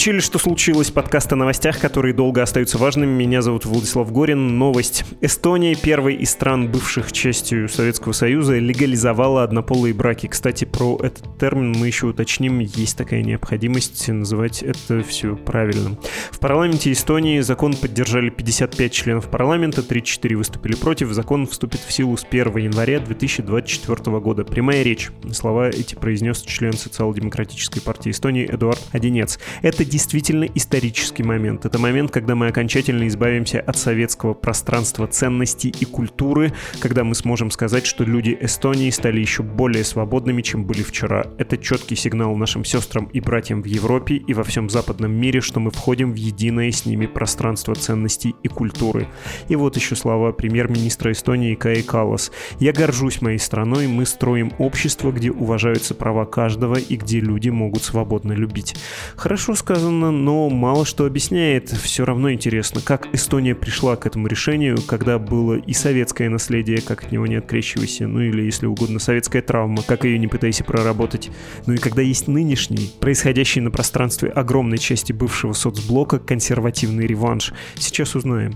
Включили «Что случилось?» подкаст о новостях, которые долго остаются важными. Меня зовут Владислав Горин. Новость. Эстония, первой из стран, бывших частью Советского Союза, легализовала однополые браки. Кстати, про этот термин мы еще уточним. Есть такая необходимость называть это все правильно. В парламенте Эстонии закон поддержали 55 членов парламента, 34 выступили против. Закон вступит в силу с 1 января 2024 года. Прямая речь. Слова эти произнес член Социал-демократической партии Эстонии Эдуард Одинец. Это действительно исторический момент. Это момент, когда мы окончательно избавимся от советского пространства ценностей и культуры, когда мы сможем сказать, что люди Эстонии стали еще более свободными, чем были вчера. Это четкий сигнал нашим сестрам и братьям в Европе и во всем западном мире, что мы входим в единое с ними пространство ценностей и культуры. И вот еще слова премьер-министра Эстонии Каи Калас. «Я горжусь моей страной, мы строим общество, где уважаются права каждого и где люди могут свободно любить». Хорошо Хорошо сказано, но мало что объясняет. Все равно интересно, как Эстония пришла к этому решению, когда было и советское наследие, как от него не открещивайся, ну или, если угодно, советская травма, как ее не пытайся проработать. Ну и когда есть нынешний, происходящий на пространстве огромной части бывшего соцблока консервативный реванш. Сейчас узнаем.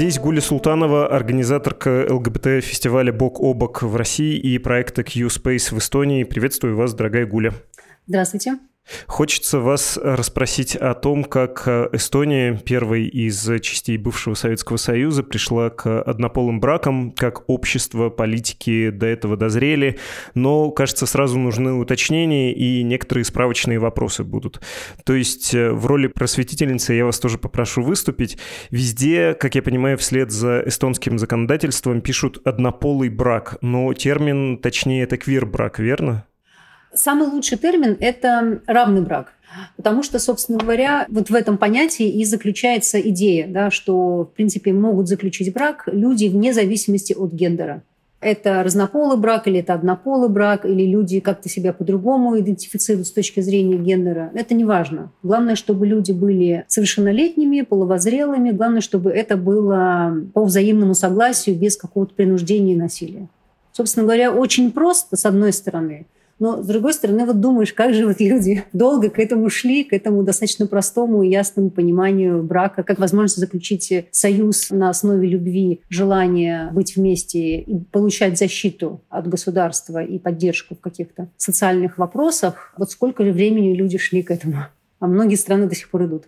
Здесь Гуля Султанова, организаторка ЛГБТ-фестиваля «Бок о бок» в России и проекта Q-Space в Эстонии. Приветствую вас, дорогая Гуля. Здравствуйте. Хочется вас расспросить о том, как Эстония, первой из частей бывшего Советского Союза, пришла к однополым бракам, как общество, политики до этого дозрели, но, кажется, сразу нужны уточнения и некоторые справочные вопросы будут. То есть э, в роли просветительницы я вас тоже попрошу выступить. Везде, как я понимаю, вслед за эстонским законодательством пишут «однополый брак», но термин, точнее, это квир-брак, верно? Самый лучший термин – это равный брак. Потому что, собственно говоря, вот в этом понятии и заключается идея, да, что, в принципе, могут заключить брак люди вне зависимости от гендера. Это разнополый брак или это однополый брак, или люди как-то себя по-другому идентифицируют с точки зрения гендера. Это не важно. Главное, чтобы люди были совершеннолетними, половозрелыми. Главное, чтобы это было по взаимному согласию, без какого-то принуждения и насилия. Собственно говоря, очень просто, с одной стороны – но, с другой стороны, вот думаешь, как же вот люди долго к этому шли, к этому достаточно простому и ясному пониманию брака, как возможность заключить союз на основе любви, желания быть вместе и получать защиту от государства и поддержку в каких-то социальных вопросах. Вот сколько же времени люди шли к этому. А многие страны до сих пор идут.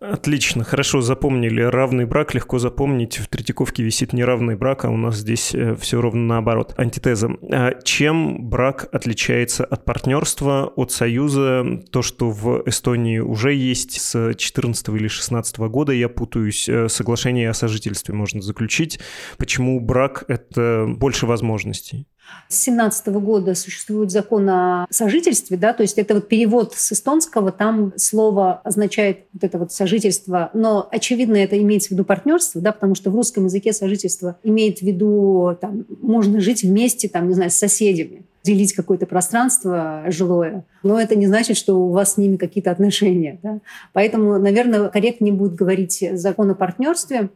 Отлично, хорошо запомнили. Равный брак легко запомнить. В Третьяковке висит неравный брак, а у нас здесь э, все ровно наоборот. Антитеза. А чем брак отличается от партнерства, от союза? То, что в Эстонии уже есть с 14 или 16 года, я путаюсь, э, соглашение о сожительстве можно заключить. Почему брак — это больше возможностей? С 17 года существует закон о сожительстве, да, то есть это вот перевод с эстонского, там слово означает вот это вот сожительство, но очевидно это имеется в виду партнерство, да, потому что в русском языке сожительство имеет в виду, там, можно жить вместе, там, не знаю, с соседями делить какое-то пространство жилое, но это не значит, что у вас с ними какие-то отношения. Да? Поэтому, наверное, корректнее будет говорить закон о партнерстве,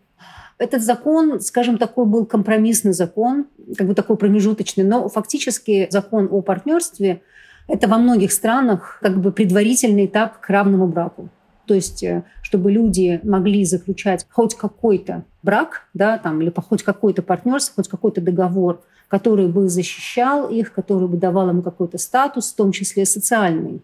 этот закон, скажем, такой был компромиссный закон, как бы такой промежуточный, но фактически закон о партнерстве – это во многих странах как бы предварительный этап к равному браку. То есть, э, чтобы люди могли заключать хоть какой-то брак, да, там, или хоть какой-то партнерство, хоть какой-то договор, который бы защищал их, который бы давал им какой-то статус, в том числе социальный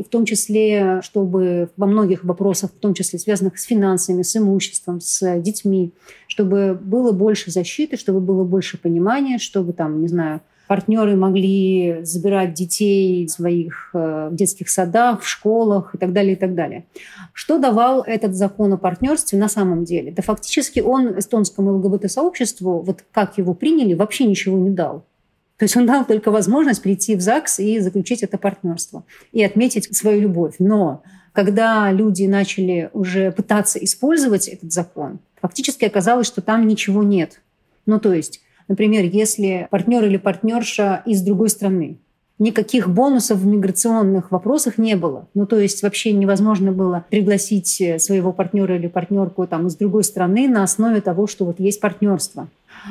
и в том числе, чтобы во многих вопросах, в том числе связанных с финансами, с имуществом, с детьми, чтобы было больше защиты, чтобы было больше понимания, чтобы там, не знаю, партнеры могли забирать детей своих э, в детских садах, в школах и так далее, и так далее. Что давал этот закон о партнерстве на самом деле? Да фактически он эстонскому ЛГБТ-сообществу, вот как его приняли, вообще ничего не дал. То есть он дал только возможность прийти в ЗАГС и заключить это партнерство и отметить свою любовь. Но когда люди начали уже пытаться использовать этот закон, фактически оказалось, что там ничего нет. Ну, то есть, например, если партнер или партнерша из другой страны, никаких бонусов в миграционных вопросах не было. Ну, то есть вообще невозможно было пригласить своего партнера или партнерку там, из другой страны на основе того, что вот есть партнерство.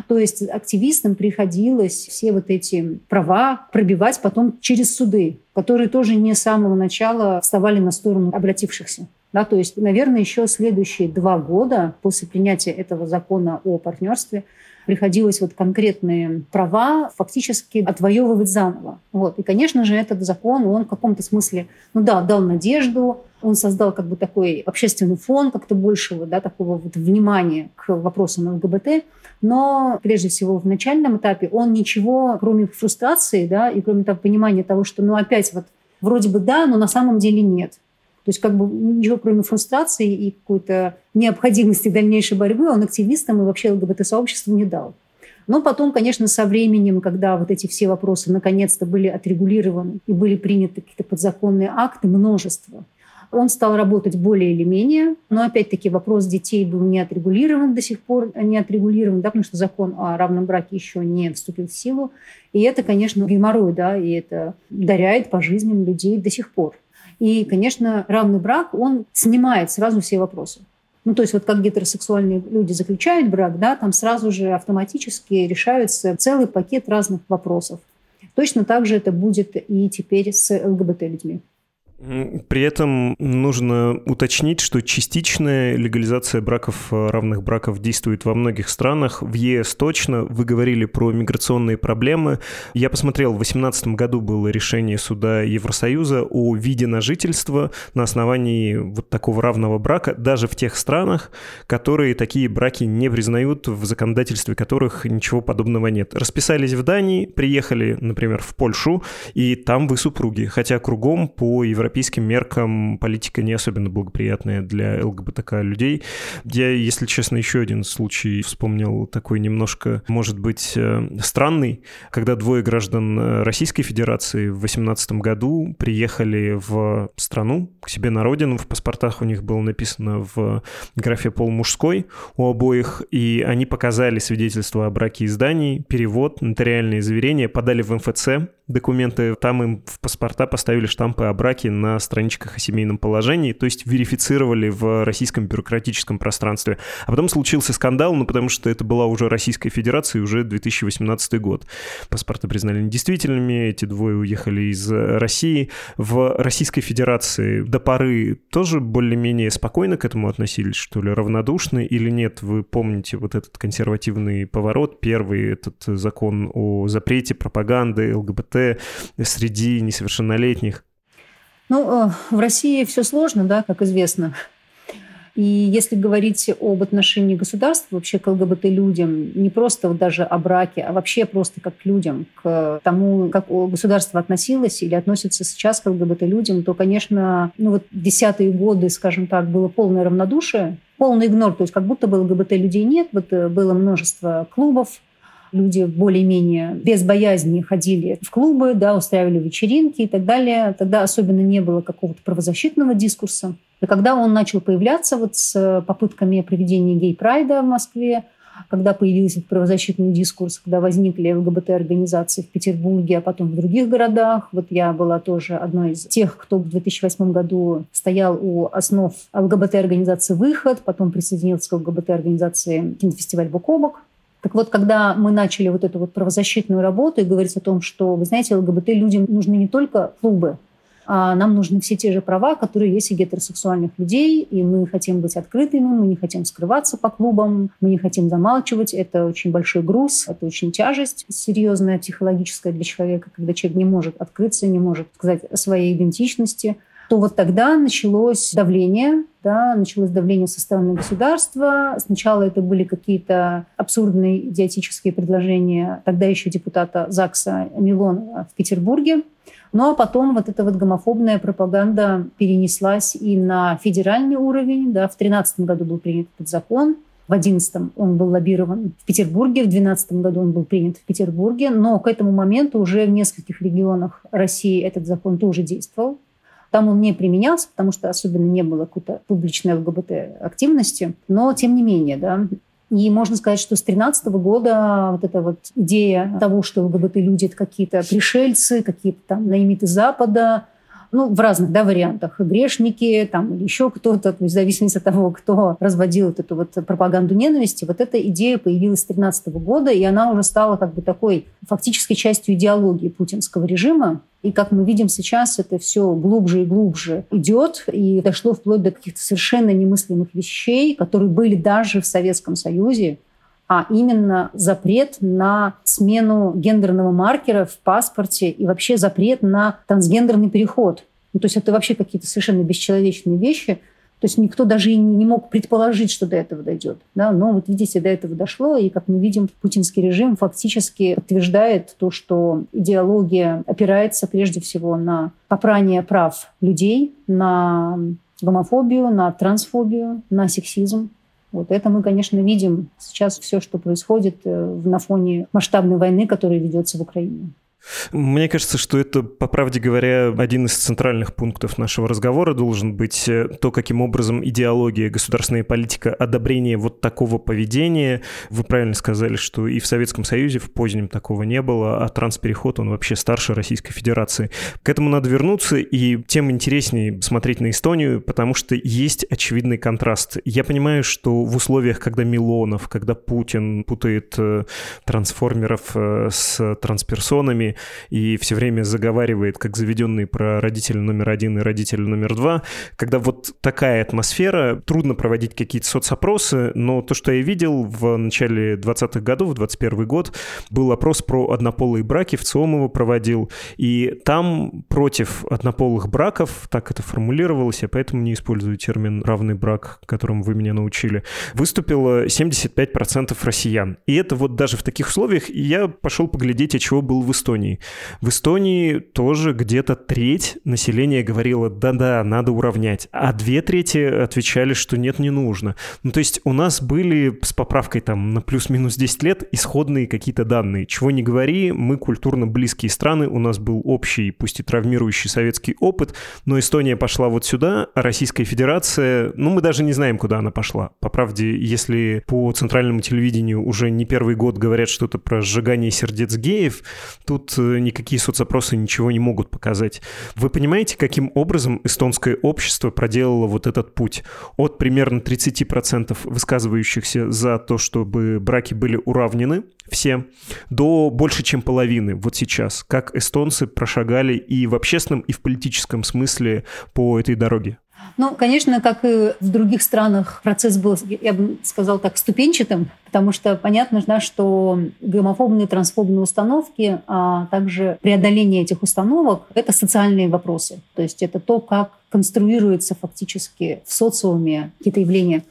То есть активистам приходилось все вот эти права пробивать потом через суды, которые тоже не с самого начала вставали на сторону обратившихся. Да, то есть, наверное, еще следующие два года после принятия этого закона о партнерстве приходилось вот конкретные права фактически отвоевывать заново. Вот. И, конечно же, этот закон, он в каком-то смысле, ну да, дал надежду, он создал как бы такой общественный фон как-то большего, да, такого вот внимания к вопросам ЛГБТ, но прежде всего в начальном этапе он ничего, кроме фрустрации, да, и кроме того понимания того, что, ну, опять вот вроде бы да, но на самом деле нет. То есть как бы ничего кроме фрустрации и какой-то необходимости дальнейшей борьбы он активистам и вообще ЛГБТ-сообществу не дал. Но потом, конечно, со временем, когда вот эти все вопросы наконец-то были отрегулированы и были приняты какие-то подзаконные акты, множество, он стал работать более или менее, но опять-таки вопрос детей был не отрегулирован до сих пор, не отрегулирован, да, потому что закон о равном браке еще не вступил в силу. И это, конечно, геморрой, да, и это даряет по жизни людей до сих пор. И, конечно, равный брак, он снимает сразу все вопросы. Ну, то есть вот как гетеросексуальные люди заключают брак, да, там сразу же автоматически решаются целый пакет разных вопросов. Точно так же это будет и теперь с ЛГБТ-людьми. При этом нужно уточнить, что частичная легализация браков, э, равных браков действует во многих странах. В ЕС точно. Вы говорили про миграционные проблемы. Я посмотрел, в 2018 году было решение суда Евросоюза о виде на жительство на основании вот такого равного брака, даже в тех странах, которые такие браки не признают, в законодательстве которых ничего подобного нет. Расписались в Дании, приехали, например, в Польшу, и там вы супруги, хотя кругом по Европейскому европейским меркам политика не особенно благоприятная для ЛГБТК людей. Я, если честно, еще один случай вспомнил такой немножко, может быть, э, странный, когда двое граждан э, Российской Федерации в 2018 году приехали в страну, к себе на родину, в паспортах у них было написано в графе пол мужской у обоих, и они показали свидетельство о браке изданий, перевод, нотариальные заверения, подали в МФЦ документы, там им в паспорта поставили штампы о браке на страничках о семейном положении, то есть верифицировали в российском бюрократическом пространстве. А потом случился скандал, ну потому что это была уже Российская Федерация, уже 2018 год. Паспорты признали недействительными, эти двое уехали из России. В Российской Федерации до поры тоже более-менее спокойно к этому относились, что ли, равнодушны или нет? Вы помните вот этот консервативный поворот, первый этот закон о запрете пропаганды ЛГБТ среди несовершеннолетних? Ну, э, в России все сложно, да, как известно. И если говорить об отношении государства вообще к ЛГБТ-людям, не просто вот даже о браке, а вообще просто как к людям, к тому, как государство относилось или относится сейчас к ЛГБТ-людям, то, конечно, ну вот десятые годы, скажем так, было полное равнодушие, полный игнор, то есть как будто бы ЛГБТ-людей нет, вот э, было множество клубов, люди более-менее без боязни ходили в клубы, да, устраивали вечеринки и так далее. Тогда особенно не было какого-то правозащитного дискурса. И когда он начал появляться вот с попытками проведения гей-прайда в Москве, когда появился правозащитный дискурс, когда возникли ЛГБТ-организации в Петербурге, а потом в других городах. Вот я была тоже одной из тех, кто в 2008 году стоял у основ ЛГБТ-организации «Выход», потом присоединился к ЛГБТ-организации «Кинофестиваль Бок о бок». Так вот, когда мы начали вот эту вот правозащитную работу и говорить о том, что, вы знаете, ЛГБТ-людям нужны не только клубы, а нам нужны все те же права, которые есть у гетеросексуальных людей, и мы хотим быть открытыми, мы не хотим скрываться по клубам, мы не хотим замалчивать. Это очень большой груз, это очень тяжесть серьезная, психологическая для человека, когда человек не может открыться, не может сказать о своей идентичности – то вот тогда началось давление, да, началось давление со стороны государства. Сначала это были какие-то абсурдные идиотические предложения тогда еще депутата ЗАГСа Милонова в Петербурге. Ну а потом вот эта вот гомофобная пропаганда перенеслась и на федеральный уровень. Да. В 2013 году был принят этот закон. В 2011 он был лоббирован в Петербурге, в 2012 году он был принят в Петербурге, но к этому моменту уже в нескольких регионах России этот закон тоже действовал. Там он не применялся, потому что особенно не было какой-то публичной ЛГБТ-активности. Но, тем не менее, да, И можно сказать, что с 2013 года вот эта вот идея того, что ЛГБТ-люди – это какие-то пришельцы, какие-то там наимиты Запада, ну, в разных да, вариантах. Грешники там, или еще кто-то, в зависимости от того, кто разводил вот эту вот пропаганду ненависти. Вот эта идея появилась с 2013 года, и она уже стала как бы такой фактической частью идеологии путинского режима. И как мы видим сейчас, это все глубже и глубже идет, и дошло вплоть до каких-то совершенно немыслимых вещей, которые были даже в Советском Союзе, а именно запрет на смену гендерного маркера в паспорте и вообще запрет на трансгендерный переход. Ну, то есть это вообще какие-то совершенно бесчеловечные вещи. То есть никто даже и не мог предположить, что до этого дойдет. Да? Но вот видите, до этого дошло, и, как мы видим, путинский режим фактически подтверждает то, что идеология опирается прежде всего на попрание прав людей, на гомофобию, на трансфобию, на сексизм. Вот это мы, конечно, видим сейчас все, что происходит э, на фоне масштабной войны, которая ведется в Украине. Мне кажется, что это, по правде говоря, один из центральных пунктов нашего разговора должен быть э, то, каким образом идеология, государственная политика, одобрение вот такого поведения. Вы правильно сказали, что и в Советском Союзе в позднем такого не было, а транспереход, он вообще старше Российской Федерации. К этому надо вернуться, и тем интереснее смотреть на Эстонию, потому что есть очевидный контраст. Я понимаю, что в условиях, когда Милонов, когда Путин путает э, трансформеров э, с трансперсонами, и все время заговаривает, как заведенный про родителя номер один и родителя номер два. Когда вот такая атмосфера, трудно проводить какие-то соцопросы, но то, что я видел в начале 20-х годов, в 21 год, был опрос про однополые браки, в ЦИОМ его проводил, и там против однополых браков, так это формулировалось, я поэтому не использую термин «равный брак», которым вы меня научили, выступило 75% россиян. И это вот даже в таких условиях я пошел поглядеть, а чего был в Эстонии. Эстонии. В Эстонии тоже где-то треть населения говорила, да-да, надо уравнять, а две трети отвечали, что нет, не нужно. Ну, то есть у нас были с поправкой там на плюс-минус 10 лет исходные какие-то данные. Чего не говори, мы культурно близкие страны, у нас был общий, пусть и травмирующий советский опыт, но Эстония пошла вот сюда, а Российская Федерация, ну, мы даже не знаем, куда она пошла. По правде, если по центральному телевидению уже не первый год говорят что-то про сжигание сердец геев, тут Э, никакие соцопросы ничего не могут показать. Вы понимаете, каким образом эстонское общество проделало вот этот путь? От примерно 30% высказывающихся за то, чтобы браки были уравнены, все, до больше, чем половины вот сейчас. Как эстонцы прошагали и в общественном, и в политическом смысле по этой дороге? Ну, конечно, как и в других странах, процесс был, я бы сказал так, ступенчатым, потому что понятно, да, что гомофобные, трансфобные установки, а также преодоление этих установок – это социальные вопросы. То есть это то, как конструируется фактически в социуме какие-то явления.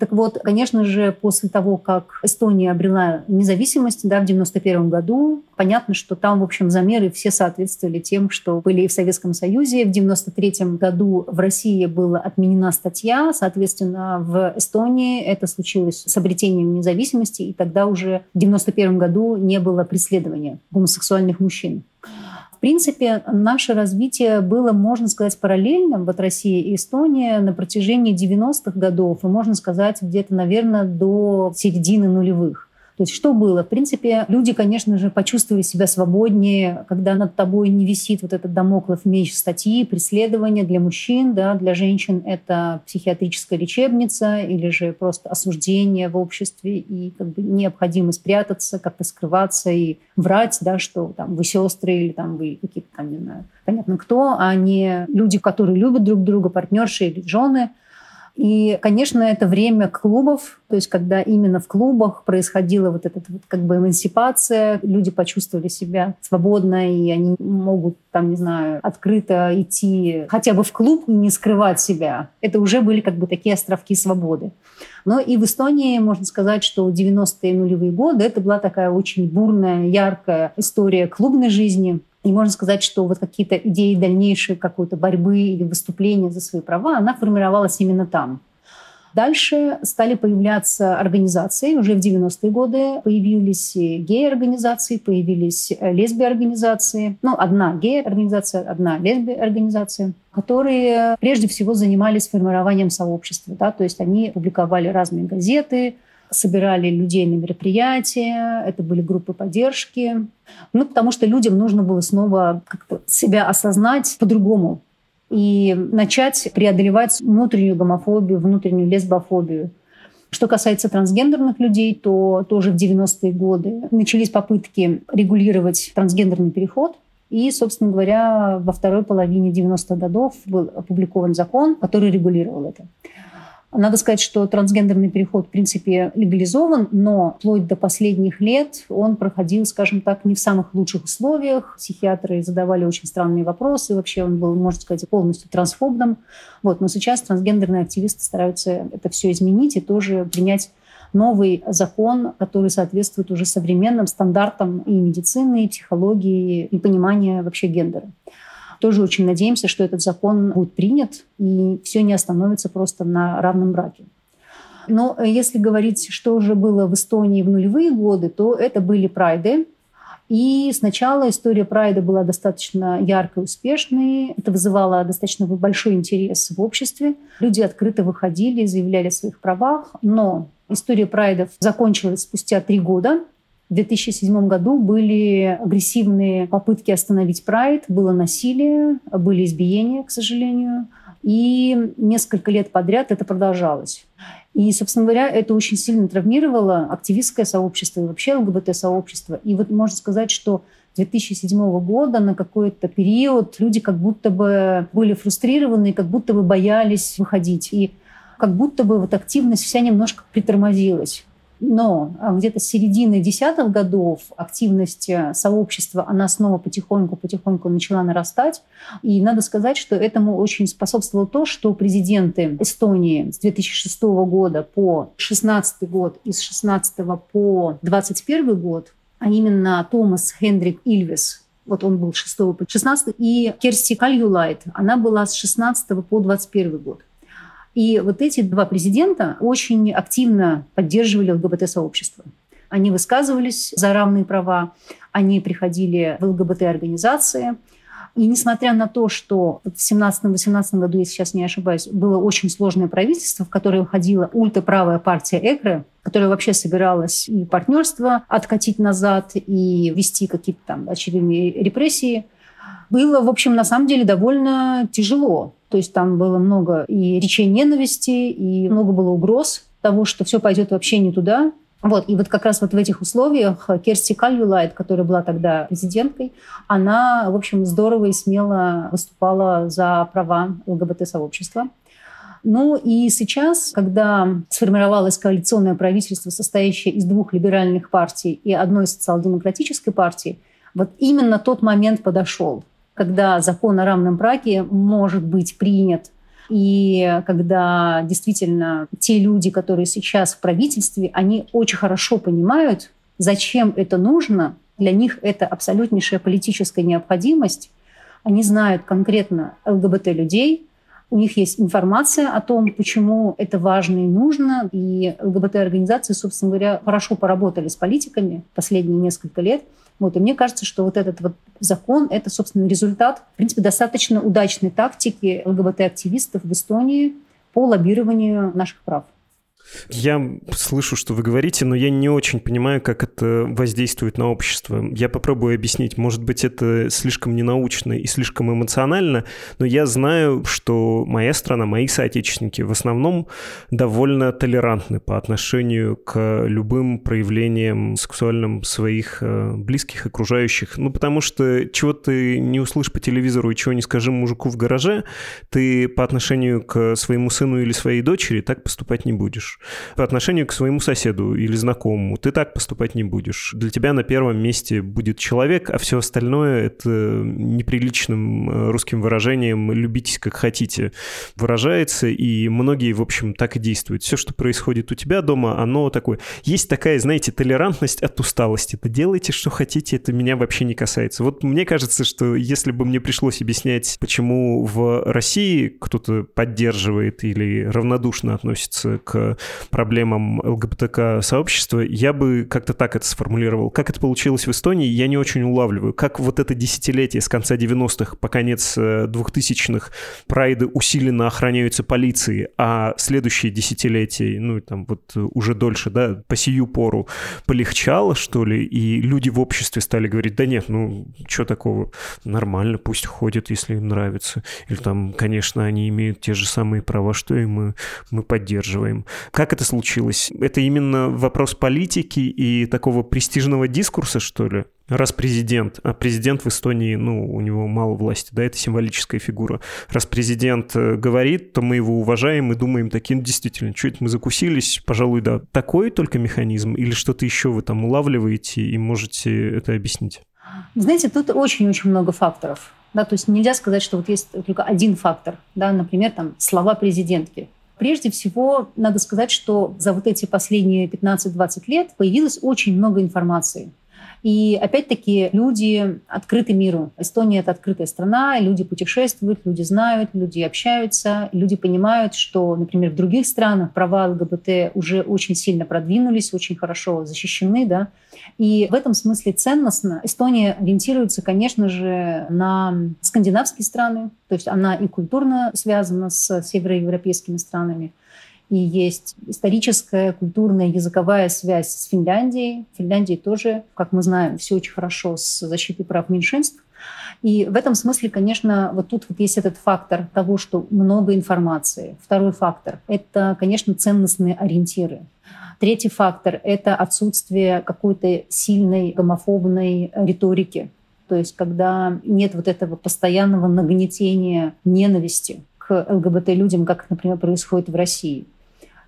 Так вот, конечно же, после того, как Эстония обрела независимость да, в 1991 году, понятно, что там, в общем, замеры все соответствовали тем, что были и в Советском Союзе. В 1993 году в России была отменена статья, соответственно, в Эстонии это случилось с обретением независимости, и тогда уже в 1991 году не было преследования гомосексуальных мужчин принципе, наше развитие было, можно сказать, параллельным, вот Россия и Эстония, на протяжении 90-х годов, и можно сказать, где-то, наверное, до середины нулевых. То есть что было? В принципе, люди, конечно же, почувствовали себя свободнее, когда над тобой не висит вот этот домоклов меч статьи, преследования для мужчин, да, для женщин это психиатрическая лечебница или же просто осуждение в обществе и как бы необходимость прятаться, как-то скрываться и врать, да, что там вы сестры или там вы какие-то там, не знаю, понятно кто, а не люди, которые любят друг друга, партнерши или жены – и, конечно, это время клубов, то есть когда именно в клубах происходила вот эта вот как бы эмансипация, люди почувствовали себя свободно, и они могут там, не знаю, открыто идти хотя бы в клуб и не скрывать себя. Это уже были как бы такие островки свободы. Но и в Эстонии можно сказать, что 90-е нулевые годы это была такая очень бурная, яркая история клубной жизни. И можно сказать, что вот какие-то идеи дальнейшей какой-то борьбы или выступления за свои права, она формировалась именно там. Дальше стали появляться организации. Уже в 90-е годы появились гей-организации, появились э, лесби-организации. Ну, одна гей-организация, одна лесби-организация, которые прежде всего занимались формированием сообщества. Да? То есть они публиковали разные газеты, собирали людей на мероприятия, это были группы поддержки. Ну, потому что людям нужно было снова как-то себя осознать по-другому и начать преодолевать внутреннюю гомофобию, внутреннюю лесбофобию. Что касается трансгендерных людей, то тоже в 90-е годы начались попытки регулировать трансгендерный переход. И, собственно говоря, во второй половине 90-х годов был опубликован закон, который регулировал это. Надо сказать, что трансгендерный переход, в принципе, легализован, но вплоть до последних лет он проходил, скажем так, не в самых лучших условиях. Психиатры задавали очень странные вопросы. Вообще он был, можно сказать, полностью трансфобным. Вот. Но сейчас трансгендерные активисты стараются это все изменить и тоже принять новый закон, который соответствует уже современным стандартам и медицины, и психологии, и понимания вообще гендера. Тоже очень надеемся, что этот закон будет принят, и все не остановится просто на равном браке. Но если говорить, что уже было в Эстонии в нулевые годы, то это были прайды. И сначала история прайда была достаточно яркой, успешной. Это вызывало достаточно большой интерес в обществе. Люди открыто выходили, заявляли о своих правах. Но история прайдов закончилась спустя три года. В 2007 году были агрессивные попытки остановить прайд, было насилие, были избиения, к сожалению. И несколько лет подряд это продолжалось. И, собственно говоря, это очень сильно травмировало активистское сообщество и вообще ЛГБТ-сообщество. И вот можно сказать, что 2007 года на какой-то период люди как будто бы были фрустрированы, как будто бы боялись выходить. И как будто бы вот активность вся немножко притормозилась. Но а, где-то с середины десятых годов активность э, сообщества, она снова потихоньку-потихоньку начала нарастать. И надо сказать, что этому очень способствовало то, что президенты Эстонии с 2006 года по 2016 год и с 2016 по 2021 год, а именно Томас Хендрик Ильвес, вот он был 6 по 16, и Керсти Кальюлайт, она была с 16 по 21 год. И вот эти два президента очень активно поддерживали ЛГБТ-сообщество. Они высказывались за равные права, они приходили в ЛГБТ-организации. И несмотря на то, что в 17-18 году, если сейчас не ошибаюсь, было очень сложное правительство, в которое входила ультраправая партия ЭКРы, которая вообще собиралась и партнерство откатить назад, и вести какие-то там очередные репрессии, было, в общем, на самом деле довольно тяжело. То есть там было много и речей ненависти, и много было угроз того, что все пойдет вообще не туда. Вот, и вот как раз вот в этих условиях Керсти Кальвилайт, которая была тогда президенткой, она, в общем, здорово и смело выступала за права ЛГБТ-сообщества. Ну и сейчас, когда сформировалось коалиционное правительство, состоящее из двух либеральных партий и одной социал-демократической партии, вот именно тот момент подошел когда закон о равном браке может быть принят и когда действительно те люди, которые сейчас в правительстве, они очень хорошо понимают, зачем это нужно, для них это абсолютнейшая политическая необходимость. Они знают конкретно ЛГБТ-людей, у них есть информация о том, почему это важно и нужно. И ЛГБТ-организации, собственно говоря, хорошо поработали с политиками последние несколько лет – вот, и мне кажется, что вот этот вот закон – это, собственно, результат, в принципе, достаточно удачной тактики ЛГБТ-активистов в Эстонии по лоббированию наших прав. Я слышу, что вы говорите, но я не очень понимаю, как это воздействует на общество. Я попробую объяснить. Может быть, это слишком ненаучно и слишком эмоционально, но я знаю, что моя страна, мои соотечественники в основном довольно толерантны по отношению к любым проявлениям сексуальным своих э, близких, окружающих. Ну, потому что чего ты не услышишь по телевизору и чего не скажи мужику в гараже, ты по отношению к своему сыну или своей дочери так поступать не будешь по отношению к своему соседу или знакомому. Ты так поступать не будешь. Для тебя на первом месте будет человек, а все остальное — это неприличным э, русским выражением «любитесь как хотите» выражается, и многие, в общем, так и действуют. Все, что происходит у тебя дома, оно такое. Есть такая, знаете, толерантность от усталости. Это делайте, что хотите, это меня вообще не касается. Вот мне кажется, что если бы мне пришлось объяснять, почему в России кто-то поддерживает или равнодушно относится к проблемам ЛГБТК-сообщества, я бы как-то так это сформулировал. Как это получилось в Эстонии, я не очень улавливаю. Как вот это десятилетие с конца 90-х по конец 2000-х э, прайды усиленно охраняются полицией, а следующие десятилетия, ну, там вот уже дольше, да, по сию пору полегчало, что ли, и люди в обществе стали говорить, да нет, ну, что такого, нормально, пусть ходят, если им нравится. Или там, конечно, они имеют те же самые права, что и мы, мы поддерживаем. Как это случилось? Это именно вопрос политики и такого престижного дискурса, что ли? Раз президент, а президент в Эстонии, ну, у него мало власти, да, это символическая фигура. Раз президент э, говорит, то мы его уважаем и думаем таким, действительно, это мы закусились, пожалуй, да. Такой только механизм или что-то еще вы там улавливаете и можете это объяснить? Знаете, тут очень-очень много факторов. Да, то есть нельзя сказать, что вот есть только один фактор, да, например, там слова президентки. Прежде всего, надо сказать, что за вот эти последние 15-20 лет появилось очень много информации. И опять-таки люди открыты миру. Эстония — это открытая страна, люди путешествуют, люди знают, люди общаются, люди понимают, что, например, в других странах права ЛГБТ уже очень сильно продвинулись, очень хорошо защищены, да, и в этом смысле ценностно Эстония ориентируется, конечно же, на скандинавские страны, то есть она и культурно связана с североевропейскими странами, и есть историческая, культурная, языковая связь с Финляндией. В Финляндии тоже, как мы знаем, все очень хорошо с защитой прав меньшинств. И в этом смысле, конечно, вот тут вот есть этот фактор того, что много информации. Второй фактор – это, конечно, ценностные ориентиры. Третий фактор – это отсутствие какой-то сильной гомофобной риторики. То есть когда нет вот этого постоянного нагнетения ненависти к ЛГБТ-людям, как, например, происходит в России –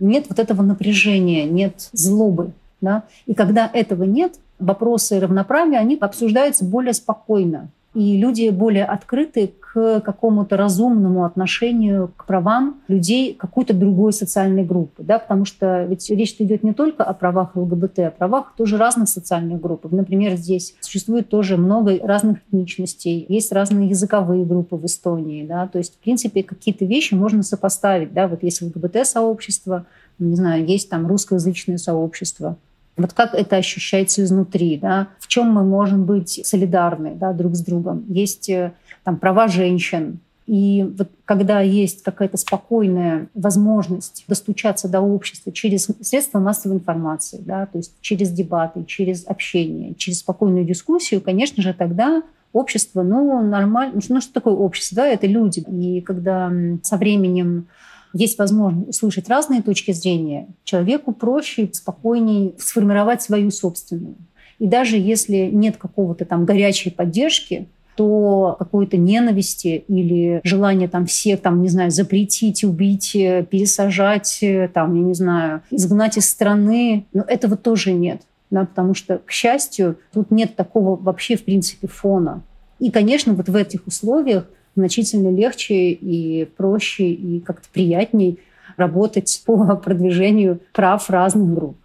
нет вот этого напряжения, нет злобы. Да? И когда этого нет, вопросы равноправия, они обсуждаются более спокойно. И люди более открыты к какому-то разумному отношению к правам людей какой-то другой социальной группы. Да? Потому что ведь речь идет не только о правах ЛГБТ, а о правах тоже разных социальных групп. Например, здесь существует тоже много разных этничностей, есть разные языковые группы в Эстонии. Да? То есть, в принципе, какие-то вещи можно сопоставить. Да? Вот есть ЛГБТ-сообщество, не знаю, есть там русскоязычное сообщество, вот как это ощущается изнутри, да? в чем мы можем быть солидарны да, друг с другом. Есть э, там права женщин, и вот когда есть какая-то спокойная возможность достучаться до общества через средства массовой информации, да, то есть через дебаты, через общение, через спокойную дискуссию, конечно же, тогда общество, ну, нормально. Ну, что такое общество? Да, это люди. И когда со временем есть возможность услышать разные точки зрения, человеку проще спокойнее сформировать свою собственную. И даже если нет какого-то там горячей поддержки, то какой-то ненависти или желание там всех, там, не знаю, запретить, убить, пересажать, там, я не знаю, изгнать из страны, но этого тоже нет. Да, потому что, к счастью, тут нет такого вообще, в принципе, фона. И, конечно, вот в этих условиях значительно легче и проще и как-то приятней работать по продвижению прав разных групп.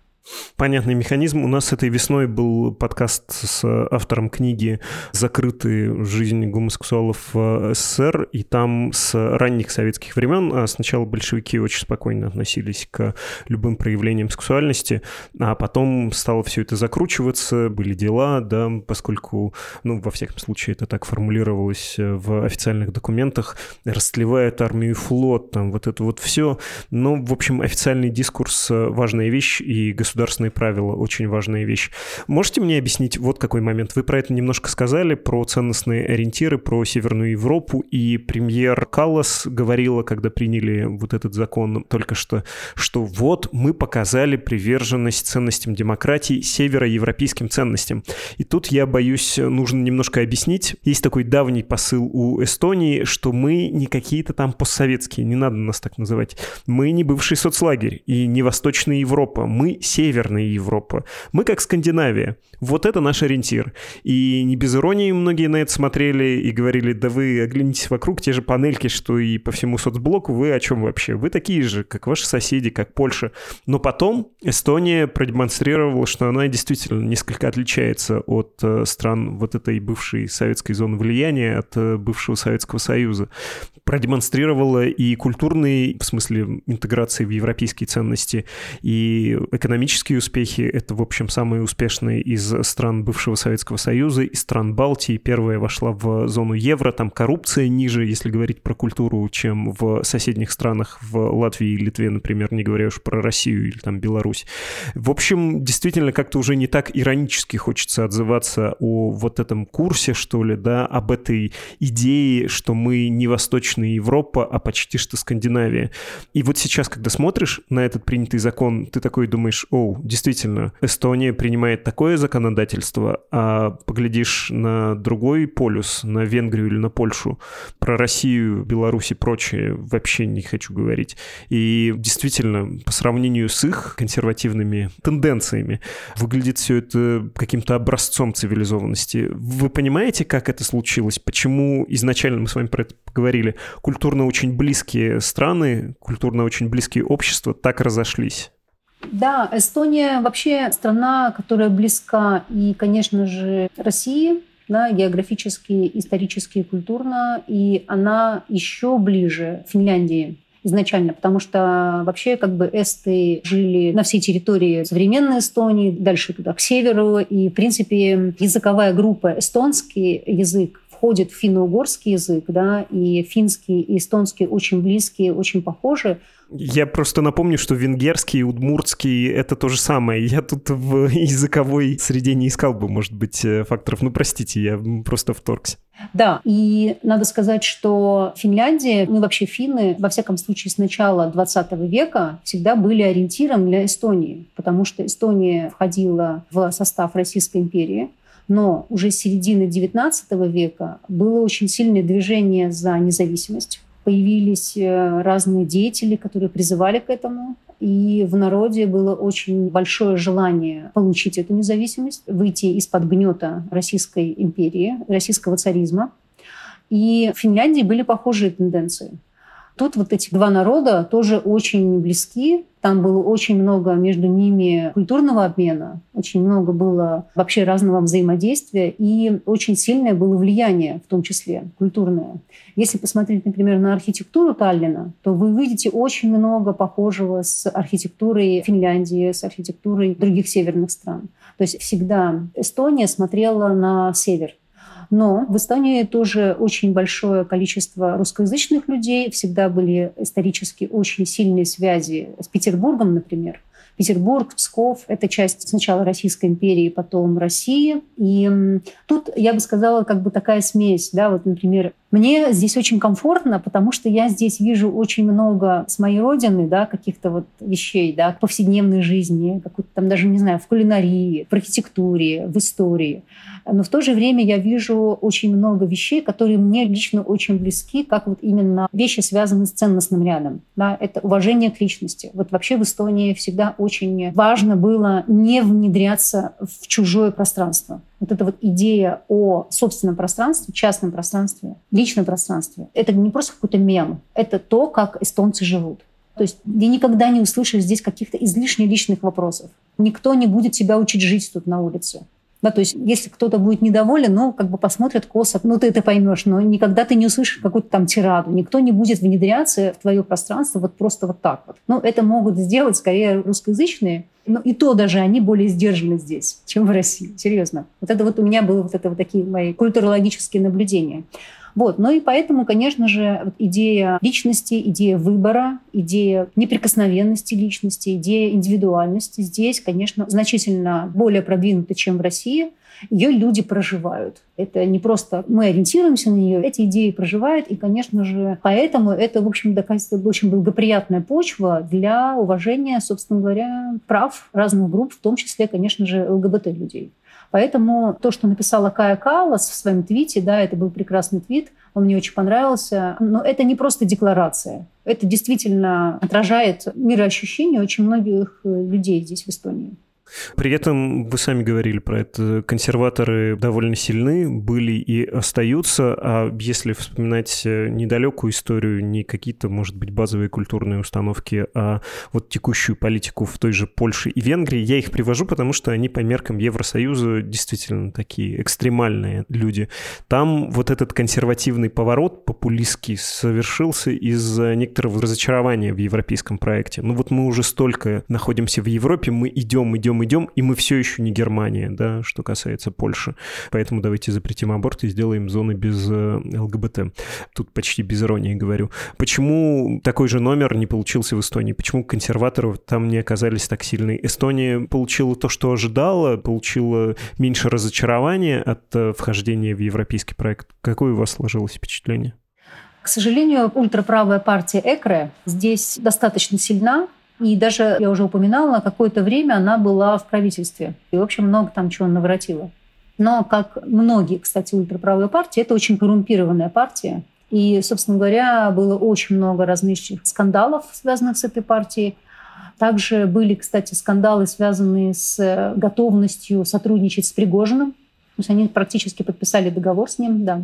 Понятный механизм. У нас этой весной был подкаст с автором книги «Закрытые жизнь гомосексуалов в СССР», и там с ранних советских времен а сначала большевики очень спокойно относились к любым проявлениям сексуальности, а потом стало все это закручиваться, были дела, да, поскольку, ну, во всяком случае, это так формулировалось в официальных документах, растлевает армию и флот, там вот это вот все. Но, в общем, официальный дискурс — важная вещь, и государство государственные правила, очень важная вещь. Можете мне объяснить вот какой момент? Вы про это немножко сказали, про ценностные ориентиры, про Северную Европу, и премьер Каллас говорила, когда приняли вот этот закон только что, что вот мы показали приверженность ценностям демократии, североевропейским ценностям. И тут я боюсь, нужно немножко объяснить. Есть такой давний посыл у Эстонии, что мы не какие-то там постсоветские, не надо нас так называть. Мы не бывший соцлагерь и не Восточная Европа. Мы Северная Европа. Мы как Скандинавия. Вот это наш ориентир. И не без иронии многие на это смотрели и говорили, да вы оглянитесь вокруг, те же панельки, что и по всему соцблоку, вы о чем вообще? Вы такие же, как ваши соседи, как Польша. Но потом Эстония продемонстрировала, что она действительно несколько отличается от э, стран вот этой бывшей советской зоны влияния, от э, бывшего Советского Союза. Продемонстрировала и культурные, в смысле интеграции в европейские ценности, и экономические успехи. Это, в общем, самые успешные из стран бывшего Советского Союза, из стран Балтии. Первая вошла в зону евро, там коррупция ниже, если говорить про культуру, чем в соседних странах, в Латвии и Литве, например, не говоря уж про Россию или там Беларусь. В общем, действительно, как-то уже не так иронически хочется отзываться о вот этом курсе, что ли, да, об этой идее, что мы не Восточная Европа, а почти что Скандинавия. И вот сейчас, когда смотришь на этот принятый закон, ты такой думаешь, о, действительно, Эстония принимает такое законодательство, а поглядишь на другой полюс, на Венгрию или на Польшу, про Россию, Беларусь и прочее вообще не хочу говорить. И действительно, по сравнению с их консервативными тенденциями, выглядит все это каким-то образцом цивилизованности. Вы понимаете, как это случилось? Почему изначально мы с вами про это поговорили? Культурно очень близкие страны, культурно очень близкие общества так разошлись. Да, Эстония вообще страна, которая близка и, конечно же, России, да, географически, исторически, культурно, и она еще ближе Финляндии изначально, потому что вообще как бы эсты жили на всей территории современной Эстонии, дальше туда к северу, и в принципе языковая группа эстонский язык входит в финно-угорский язык, да, и финский и эстонский очень близкие, очень похожи. Я просто напомню, что венгерский и удмуртский — это то же самое. Я тут в языковой среде не искал бы, может быть, э, факторов. Ну, простите, я просто вторгся. Да, и надо сказать, что Финляндия, ну вообще финны, во всяком случае с начала 20 века всегда были ориентиром для Эстонии, потому что Эстония входила в состав Российской империи, но уже с середины XIX века было очень сильное движение за независимость. Появились э, разные деятели, которые призывали к этому. И в народе было очень большое желание получить эту независимость, выйти из-под гнета Российской империи, российского царизма. И в Финляндии были похожие тенденции. Тут вот эти два народа тоже очень близки. Там было очень много между ними культурного обмена, очень много было вообще разного взаимодействия, и очень сильное было влияние, в том числе культурное. Если посмотреть, например, на архитектуру Таллина, то вы увидите очень много похожего с архитектурой Финляндии, с архитектурой других северных стран. То есть всегда Эстония смотрела на север, но в Эстонии тоже очень большое количество русскоязычных людей. Всегда были исторически очень сильные связи с Петербургом, например. Петербург, Псков – это часть сначала Российской империи, потом России. И тут, я бы сказала, как бы такая смесь. Да? Вот, например, мне здесь очень комфортно, потому что я здесь вижу очень много с моей родины, да, каких-то вот вещей, да, повседневной жизни, какой-то там даже, не знаю, в кулинарии, в архитектуре, в истории. Но в то же время я вижу очень много вещей, которые мне лично очень близки, как вот именно вещи, связанные с ценностным рядом. Да, это уважение к личности. Вот вообще в Эстонии всегда очень важно было не внедряться в чужое пространство. Вот эта вот идея о собственном пространстве, частном пространстве, личном пространстве, это не просто какой-то мем, это то, как эстонцы живут. То есть я никогда не услышишь здесь каких-то излишне личных вопросов. Никто не будет тебя учить жить тут на улице. Да, то есть, если кто-то будет недоволен, ну, как бы посмотрят косо, ну, ты это поймешь, но никогда ты не услышишь какую-то там тираду. Никто не будет внедряться в твое пространство вот просто вот так вот. Ну, это могут сделать скорее русскоязычные, но и то даже они более сдержаны здесь, чем в России. Серьезно. Вот это вот у меня было вот это вот такие мои культурологические наблюдения. Вот. Ну и поэтому, конечно же, идея личности, идея выбора, идея неприкосновенности личности, идея индивидуальности здесь, конечно, значительно более продвинута, чем в России. Ее люди проживают. Это не просто мы ориентируемся на нее, эти идеи проживают, и, конечно же, поэтому это, в общем, доказательство очень благоприятная почва для уважения, собственно говоря, прав разных групп, в том числе, конечно же, ЛГБТ-людей. Поэтому то, что написала Кая Калас в своем твите, да, это был прекрасный твит, он мне очень понравился. Но это не просто декларация. Это действительно отражает мироощущение очень многих людей здесь, в Эстонии. При этом вы сами говорили про это, консерваторы довольно сильны, были и остаются, а если вспоминать э, недалекую историю, не какие-то, может быть, базовые культурные установки, а вот текущую политику в той же Польше и Венгрии, я их привожу, потому что они по меркам Евросоюза действительно такие экстремальные люди. Там вот этот консервативный поворот популистский совершился из-за некоторого разочарования в европейском проекте. Ну вот мы уже столько находимся в Европе, мы идем, идем идем, идем, и мы все еще не Германия, да, что касается Польши. Поэтому давайте запретим аборт и сделаем зоны без э, ЛГБТ. Тут почти без иронии говорю. Почему такой же номер не получился в Эстонии? Почему консерваторы там не оказались так сильны? Эстония получила то, что ожидала, получила меньше разочарования от э, вхождения в европейский проект. Какое у вас сложилось впечатление? К сожалению, ультраправая партия ЭКРЕ здесь достаточно сильна, и даже, я уже упоминала, какое-то время она была в правительстве. И, в общем, много там чего наворотила. Но, как многие, кстати, ультраправые партии, это очень коррумпированная партия. И, собственно говоря, было очень много различных скандалов, связанных с этой партией. Также были, кстати, скандалы, связанные с готовностью сотрудничать с Пригожиным. То есть они практически подписали договор с ним, да.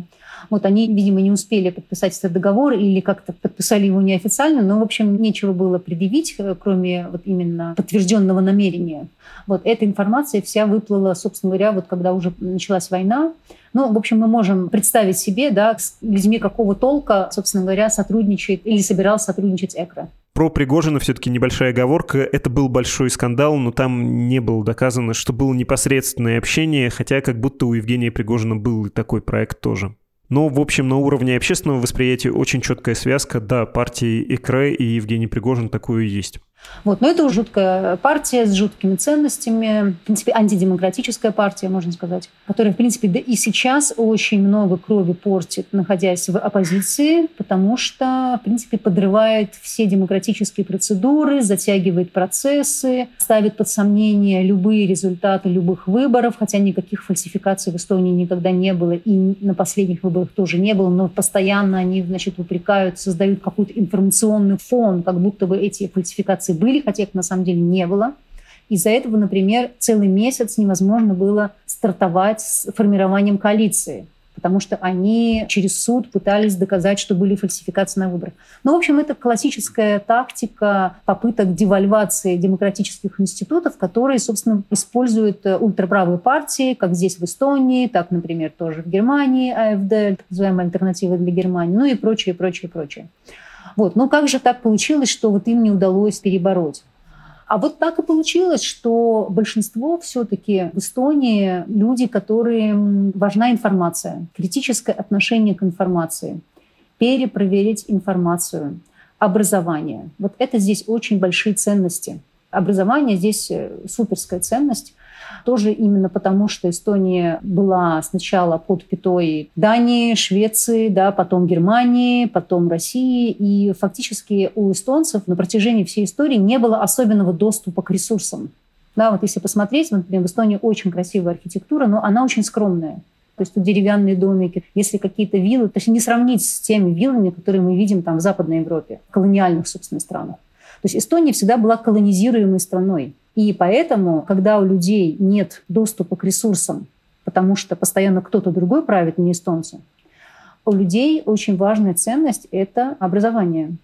Вот они, видимо, не успели подписать этот договор или как-то подписали его неофициально, но, в общем, нечего было предъявить, э, кроме вот именно подтвержденного намерения. Вот эта информация вся выплыла, собственно говоря, вот когда уже началась война. Ну, в общем, мы можем представить себе, да, с людьми какого толка, собственно говоря, сотрудничает или собирался сотрудничать ЭКРО. Про Пригожина все-таки небольшая оговорка. Это был большой скандал, но там не было доказано, что было непосредственное общение, хотя как будто у Евгения Пригожина был и такой проект тоже. Но, в общем, на уровне общественного восприятия очень четкая связка. Да, партии ИКР и Евгений Пригожин такое есть. Вот. Но это жуткая партия с жуткими ценностями, в принципе, антидемократическая партия, можно сказать, которая, в принципе, да и сейчас очень много крови портит, находясь в оппозиции, потому что, в принципе, подрывает все демократические процедуры, затягивает процессы, ставит под сомнение любые результаты любых выборов, хотя никаких фальсификаций в Эстонии никогда не было, и на последних выборах тоже не было, но постоянно они, значит, упрекают, создают какой-то информационный фон, как будто бы эти фальсификации были, хотя их на самом деле не было. Из-за этого, например, целый месяц невозможно было стартовать с формированием коалиции, потому что они через суд пытались доказать, что были фальсификации на выборах. Ну, в общем, это классическая тактика попыток девальвации демократических институтов, которые, собственно, используют э, ультраправые партии, как здесь в Эстонии, так, например, тоже в Германии, АФД, так называемая альтернатива для Германии, ну и прочее, прочее, прочее. Вот. Но как же так получилось, что вот им не удалось перебороть? А вот так и получилось, что большинство все-таки в Эстонии люди, которым важна информация, критическое отношение к информации, перепроверить информацию, образование. Вот это здесь очень большие ценности. Образование здесь э, суперская ценность. Тоже именно потому, что Эстония была сначала под пятой Дании, Швеции, да, потом Германии, потом России. И фактически у эстонцев на протяжении всей истории не было особенного доступа к ресурсам. Да, вот если посмотреть, например, в Эстонии очень красивая архитектура, но она очень скромная. То есть тут деревянные домики, если какие-то виллы, то есть не сравнить с теми виллами, которые мы видим там в Западной Европе, в колониальных, собственно, странах. То есть Эстония всегда была колонизируемой страной. И поэтому, когда у людей нет доступа к ресурсам, потому что постоянно кто-то другой правит, не эстонцы, у людей очень важная ценность – это образование.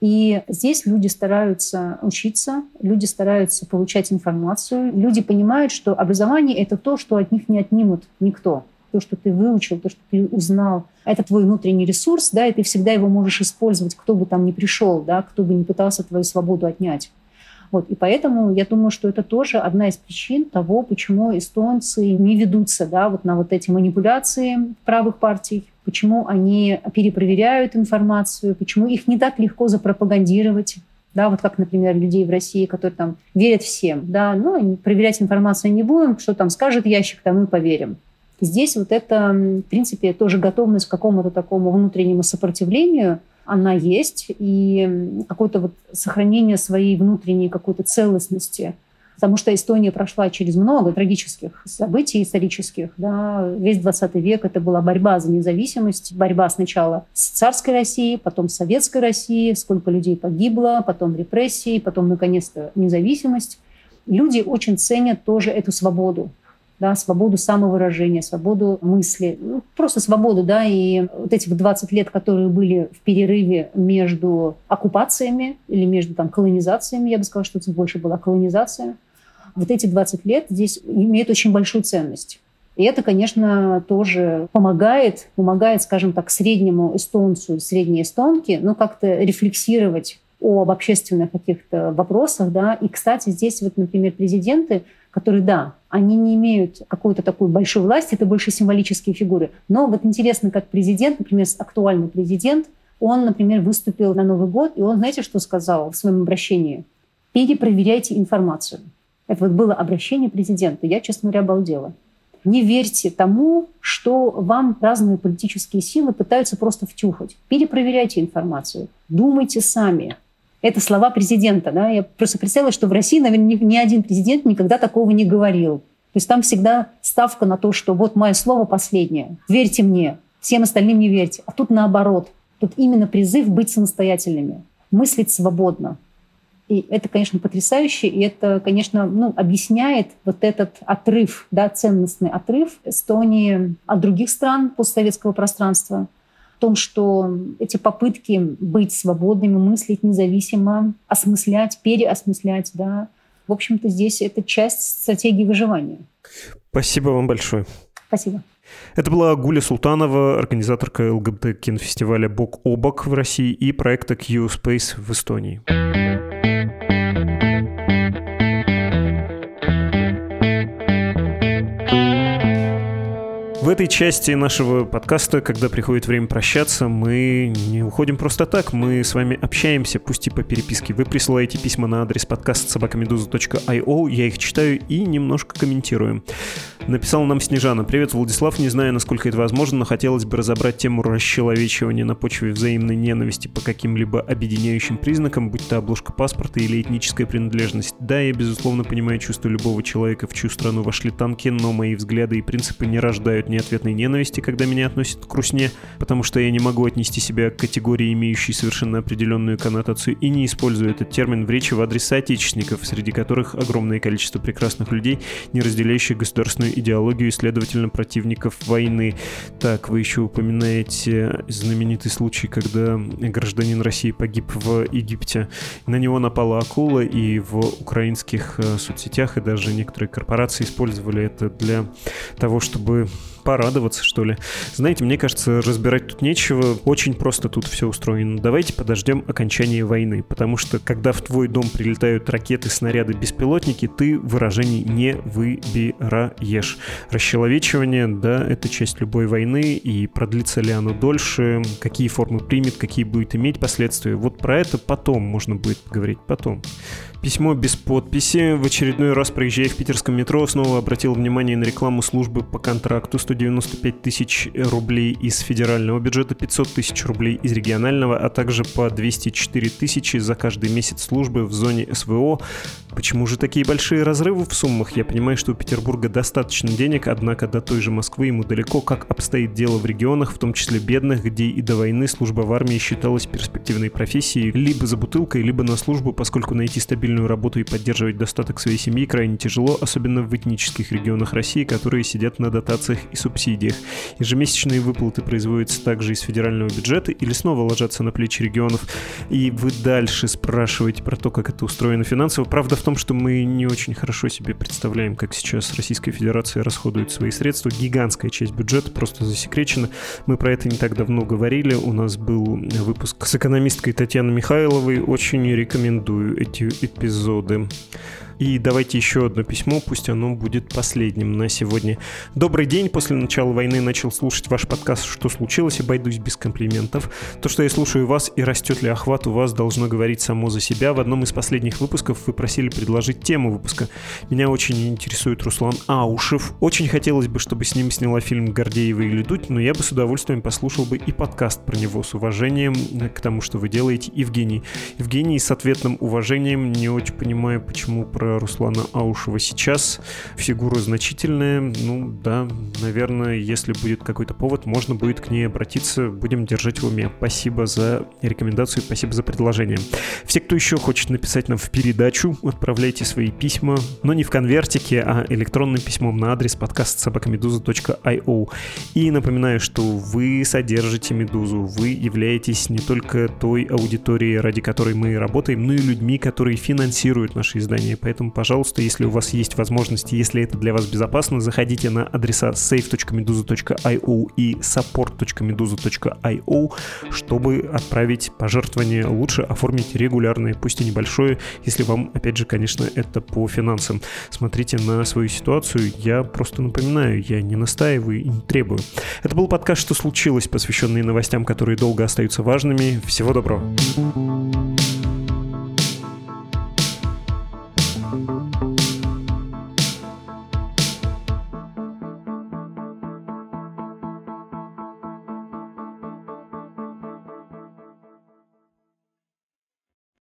И здесь люди стараются учиться, люди стараются получать информацию, люди понимают, что образование – это то, что от них не отнимут никто. То, что ты выучил, то, что ты узнал, это твой внутренний ресурс, да, и ты всегда его можешь использовать, кто бы там ни пришел, да, кто бы не пытался твою свободу отнять. Вот, и поэтому я думаю, что это тоже одна из причин того, почему эстонцы не ведутся да, вот на вот эти манипуляции правых партий, почему они перепроверяют информацию, почему их не так легко запропагандировать. Да, вот как, например, людей в России, которые там верят всем. Да, ну, проверять информацию не будем, что там скажет ящик, там мы поверим. Здесь вот это, в принципе, тоже готовность к какому-то такому внутреннему сопротивлению – она есть, и какое-то вот сохранение своей внутренней какой-то целостности потому что Эстония прошла через много трагических событий исторических. Да. Весь 20 век это была борьба за независимость, борьба сначала с царской Россией, потом с советской Россией, сколько людей погибло, потом репрессии, потом, наконец-то, независимость. Люди очень ценят тоже эту свободу да, свободу самовыражения, свободу мысли, ну, просто свободу, да, и вот эти 20 лет, которые были в перерыве между оккупациями или между там колонизациями, я бы сказала, что это больше была колонизация, вот эти 20 лет здесь имеют очень большую ценность. И это, конечно, тоже помогает, помогает, скажем так, среднему эстонцу, средней эстонке, ну, как-то рефлексировать об общественных каких-то вопросах, да. И, кстати, здесь вот, например, президенты, которые, да, они не имеют какой-то такой большой власти, это больше символические фигуры. Но вот интересно, как президент, например, актуальный президент, он, например, выступил на Новый год, и он, знаете, что сказал в своем обращении? Перепроверяйте информацию. Это вот было обращение президента. Я, честно говоря, обалдела. Не верьте тому, что вам разные политические силы пытаются просто втюхать. Перепроверяйте информацию. Думайте сами. Это слова президента. Да? Я просто представила, что в России, наверное, ни, ни один президент никогда такого не говорил. То есть там всегда ставка на то, что вот мое слово последнее. Верьте мне, всем остальным не верьте. А тут наоборот. Тут именно призыв быть самостоятельными, мыслить свободно. И это, конечно, потрясающе, и это, конечно, ну, объясняет вот этот отрыв, да, ценностный отрыв Эстонии от других стран постсоветского пространства – том, что эти попытки быть свободными, мыслить независимо, осмыслять, переосмыслять, да, в общем-то, здесь это часть стратегии выживания. Спасибо вам большое. Спасибо. Это была Гуля Султанова, организаторка ЛГБТ кинофестиваля «Бок о бок» в России и проекта Q-Space в Эстонии. В этой части нашего подкаста, когда приходит время прощаться, мы не уходим просто так, мы с вами общаемся, пусть и по переписке. Вы присылаете письма на адрес подкаст собакамедуза.io, я их читаю и немножко комментирую. Написал нам Снежана. Привет, Владислав. Не знаю, насколько это возможно, но хотелось бы разобрать тему расчеловечивания на почве взаимной ненависти по каким-либо объединяющим признакам, будь то обложка паспорта или этническая принадлежность. Да, я, безусловно, понимаю чувство любого человека, в чью страну вошли танки, но мои взгляды и принципы не рождают ни ответной ненависти, когда меня относят к русне, потому что я не могу отнести себя к категории, имеющей совершенно определенную коннотацию, и не использую этот термин в речи в адрес соотечественников, среди которых огромное количество прекрасных людей, не разделяющих государственную идеологию, следовательно, противников войны. Так, вы еще упоминаете знаменитый случай, когда гражданин России погиб в Египте. На него напала акула, и в украинских э, соцсетях и даже некоторые корпорации использовали это для того, чтобы порадоваться, что ли. Знаете, мне кажется, разбирать тут нечего, очень просто тут все устроено. Давайте подождем окончания войны, потому что когда в твой дом прилетают ракеты, снаряды, беспилотники, ты выражений не выбираешь. Расчеловечивание, да, это часть любой войны, и продлится ли оно дольше, какие формы примет, какие будет иметь последствия. Вот про это потом можно будет говорить, потом. Письмо без подписи. В очередной раз, проезжая в питерском метро, снова обратил внимание на рекламу службы по контракту. 195 тысяч рублей из федерального бюджета, 500 тысяч рублей из регионального, а также по 204 тысячи за каждый месяц службы в зоне СВО. Почему же такие большие разрывы в суммах? Я понимаю, что у Петербурга достаточно денег, однако до той же Москвы ему далеко. Как обстоит дело в регионах, в том числе бедных, где и до войны служба в армии считалась перспективной профессией, либо за бутылкой, либо на службу, поскольку найти стабильную стабильную работу и поддерживать достаток своей семьи крайне тяжело, особенно в этнических регионах России, которые сидят на дотациях и субсидиях. Ежемесячные выплаты производятся также из федерального бюджета или снова ложатся на плечи регионов. И вы дальше спрашиваете про то, как это устроено финансово. Правда в том, что мы не очень хорошо себе представляем, как сейчас Российская Федерация расходует свои средства. Гигантская часть бюджета просто засекречена. Мы про это не так давно говорили. У нас был выпуск с экономисткой Татьяной Михайловой. Очень рекомендую эти эпизоды. И давайте еще одно письмо, пусть оно будет последним на сегодня. Добрый день, после начала войны начал слушать ваш подкаст «Что случилось?» обойдусь без комплиментов. То, что я слушаю вас и растет ли охват у вас, должно говорить само за себя. В одном из последних выпусков вы просили предложить тему выпуска. Меня очень интересует Руслан Аушев. Очень хотелось бы, чтобы с ним сняла фильм «Гордеева или Дудь», но я бы с удовольствием послушал бы и подкаст про него с уважением к тому, что вы делаете, Евгений. Евгений с ответным уважением не очень понимаю, почему про про Руслана Аушева сейчас. Фигура значительная. Ну да, наверное, если будет какой-то повод, можно будет к ней обратиться. Будем держать в уме. Спасибо за рекомендацию, спасибо за предложение. Все, кто еще хочет написать нам в передачу, отправляйте свои письма, но не в конвертике, а электронным письмом на адрес подкаст собакамедуза.io. И напоминаю, что вы содержите Медузу, вы являетесь не только той аудиторией, ради которой мы работаем, но и людьми, которые финансируют наши издания. Поэтому, пожалуйста, если у вас есть возможность, если это для вас безопасно, заходите на адреса safe.meduza.io и support.meduza.io, чтобы отправить пожертвование. Лучше оформить регулярное, пусть и небольшое, если вам, опять же, конечно, это по финансам. Смотрите на свою ситуацию. Я просто напоминаю, я не настаиваю и не требую. Это был подкаст «Что случилось?», посвященный новостям, которые долго остаются важными. Всего доброго.